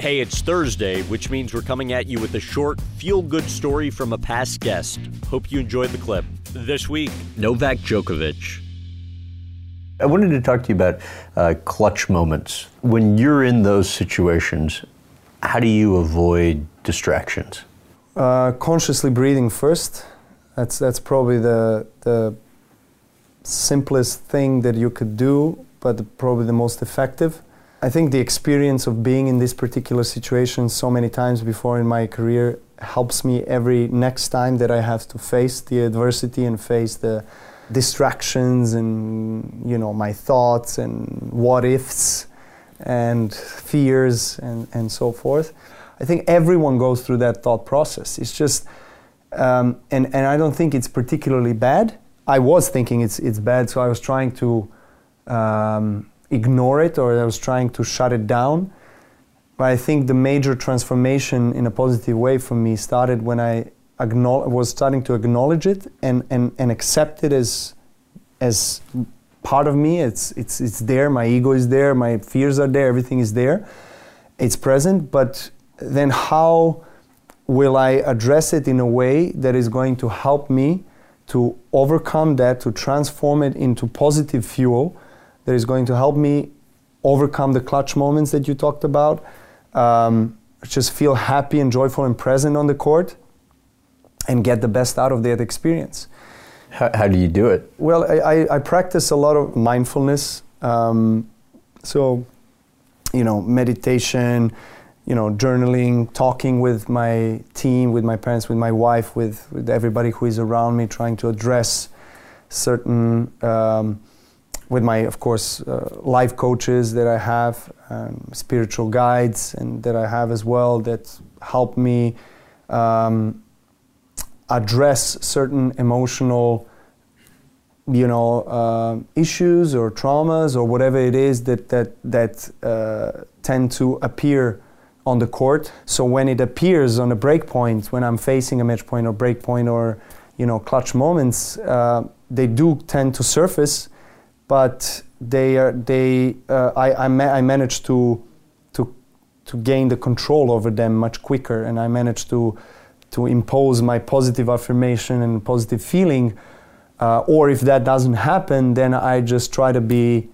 Hey, it's Thursday, which means we're coming at you with a short, feel good story from a past guest. Hope you enjoyed the clip. This week, Novak Djokovic. I wanted to talk to you about uh, clutch moments. When you're in those situations, how do you avoid distractions? Uh, consciously breathing first. That's that's probably the the simplest thing that you could do, but probably the most effective. I think the experience of being in this particular situation so many times before in my career helps me every next time that I have to face the adversity and face the distractions and you know my thoughts and what ifs and fears and, and so forth. I think everyone goes through that thought process. It's just um, and, and I don't think it's particularly bad. I was thinking it's it's bad, so I was trying to um, ignore it or I was trying to shut it down. But I think the major transformation in a positive way for me started when I was starting to acknowledge it and, and, and accept it as, as part of me. It's, it's, it's there, my ego is there, my fears are there, everything is there. It's present, but then how will I address it in a way that is going to help me to overcome that, to transform it into positive fuel that is going to help me overcome the clutch moments that you talked about. Um, just feel happy and joyful and present on the court and get the best out of that experience. How, how do you do it? Well, I, I, I practice a lot of mindfulness. Um, so, you know, meditation, you know, journaling, talking with my team, with my parents, with my wife, with, with everybody who is around me, trying to address certain um, with my, of course, uh, life coaches that I have, um, spiritual guides, and that I have as well that help me um, address certain emotional, you know, uh, issues or traumas or whatever it is that that that uh, tend to appear on the court. So when it appears on a break point, when I'm facing a match point or break point or you know clutch moments, uh, they do tend to surface but they are they uh, I I, ma- I, managed to to to gain the control over them much quicker, and I managed to to impose my positive affirmation and positive feeling. Uh, or if that doesn't happen, then I just try to be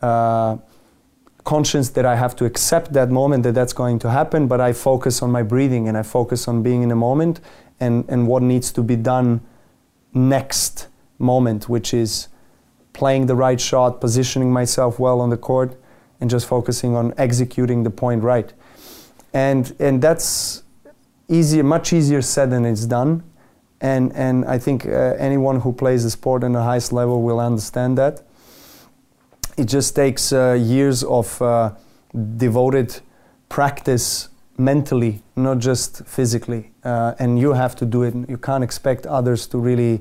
uh, conscious that I have to accept that moment that that's going to happen. But I focus on my breathing and I focus on being in the moment and and what needs to be done next moment, which is playing the right shot, positioning myself well on the court, and just focusing on executing the point right. And and that's easier, much easier said than it's done. And and I think uh, anyone who plays the sport on the highest level will understand that. It just takes uh, years of uh, devoted practice mentally, not just physically. Uh, and you have to do it. You can't expect others to really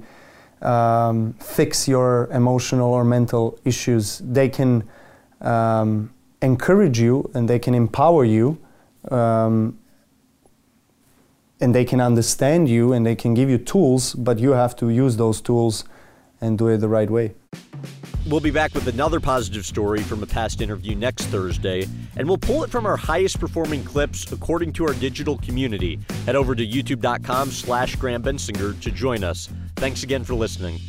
um, fix your emotional or mental issues. They can um, encourage you and they can empower you um, and they can understand you and they can give you tools, but you have to use those tools and do it the right way. We'll be back with another positive story from a past interview next Thursday, and we'll pull it from our highest performing clips according to our digital community. Head over to youtube.com slash Graham Bensinger to join us. Thanks again for listening.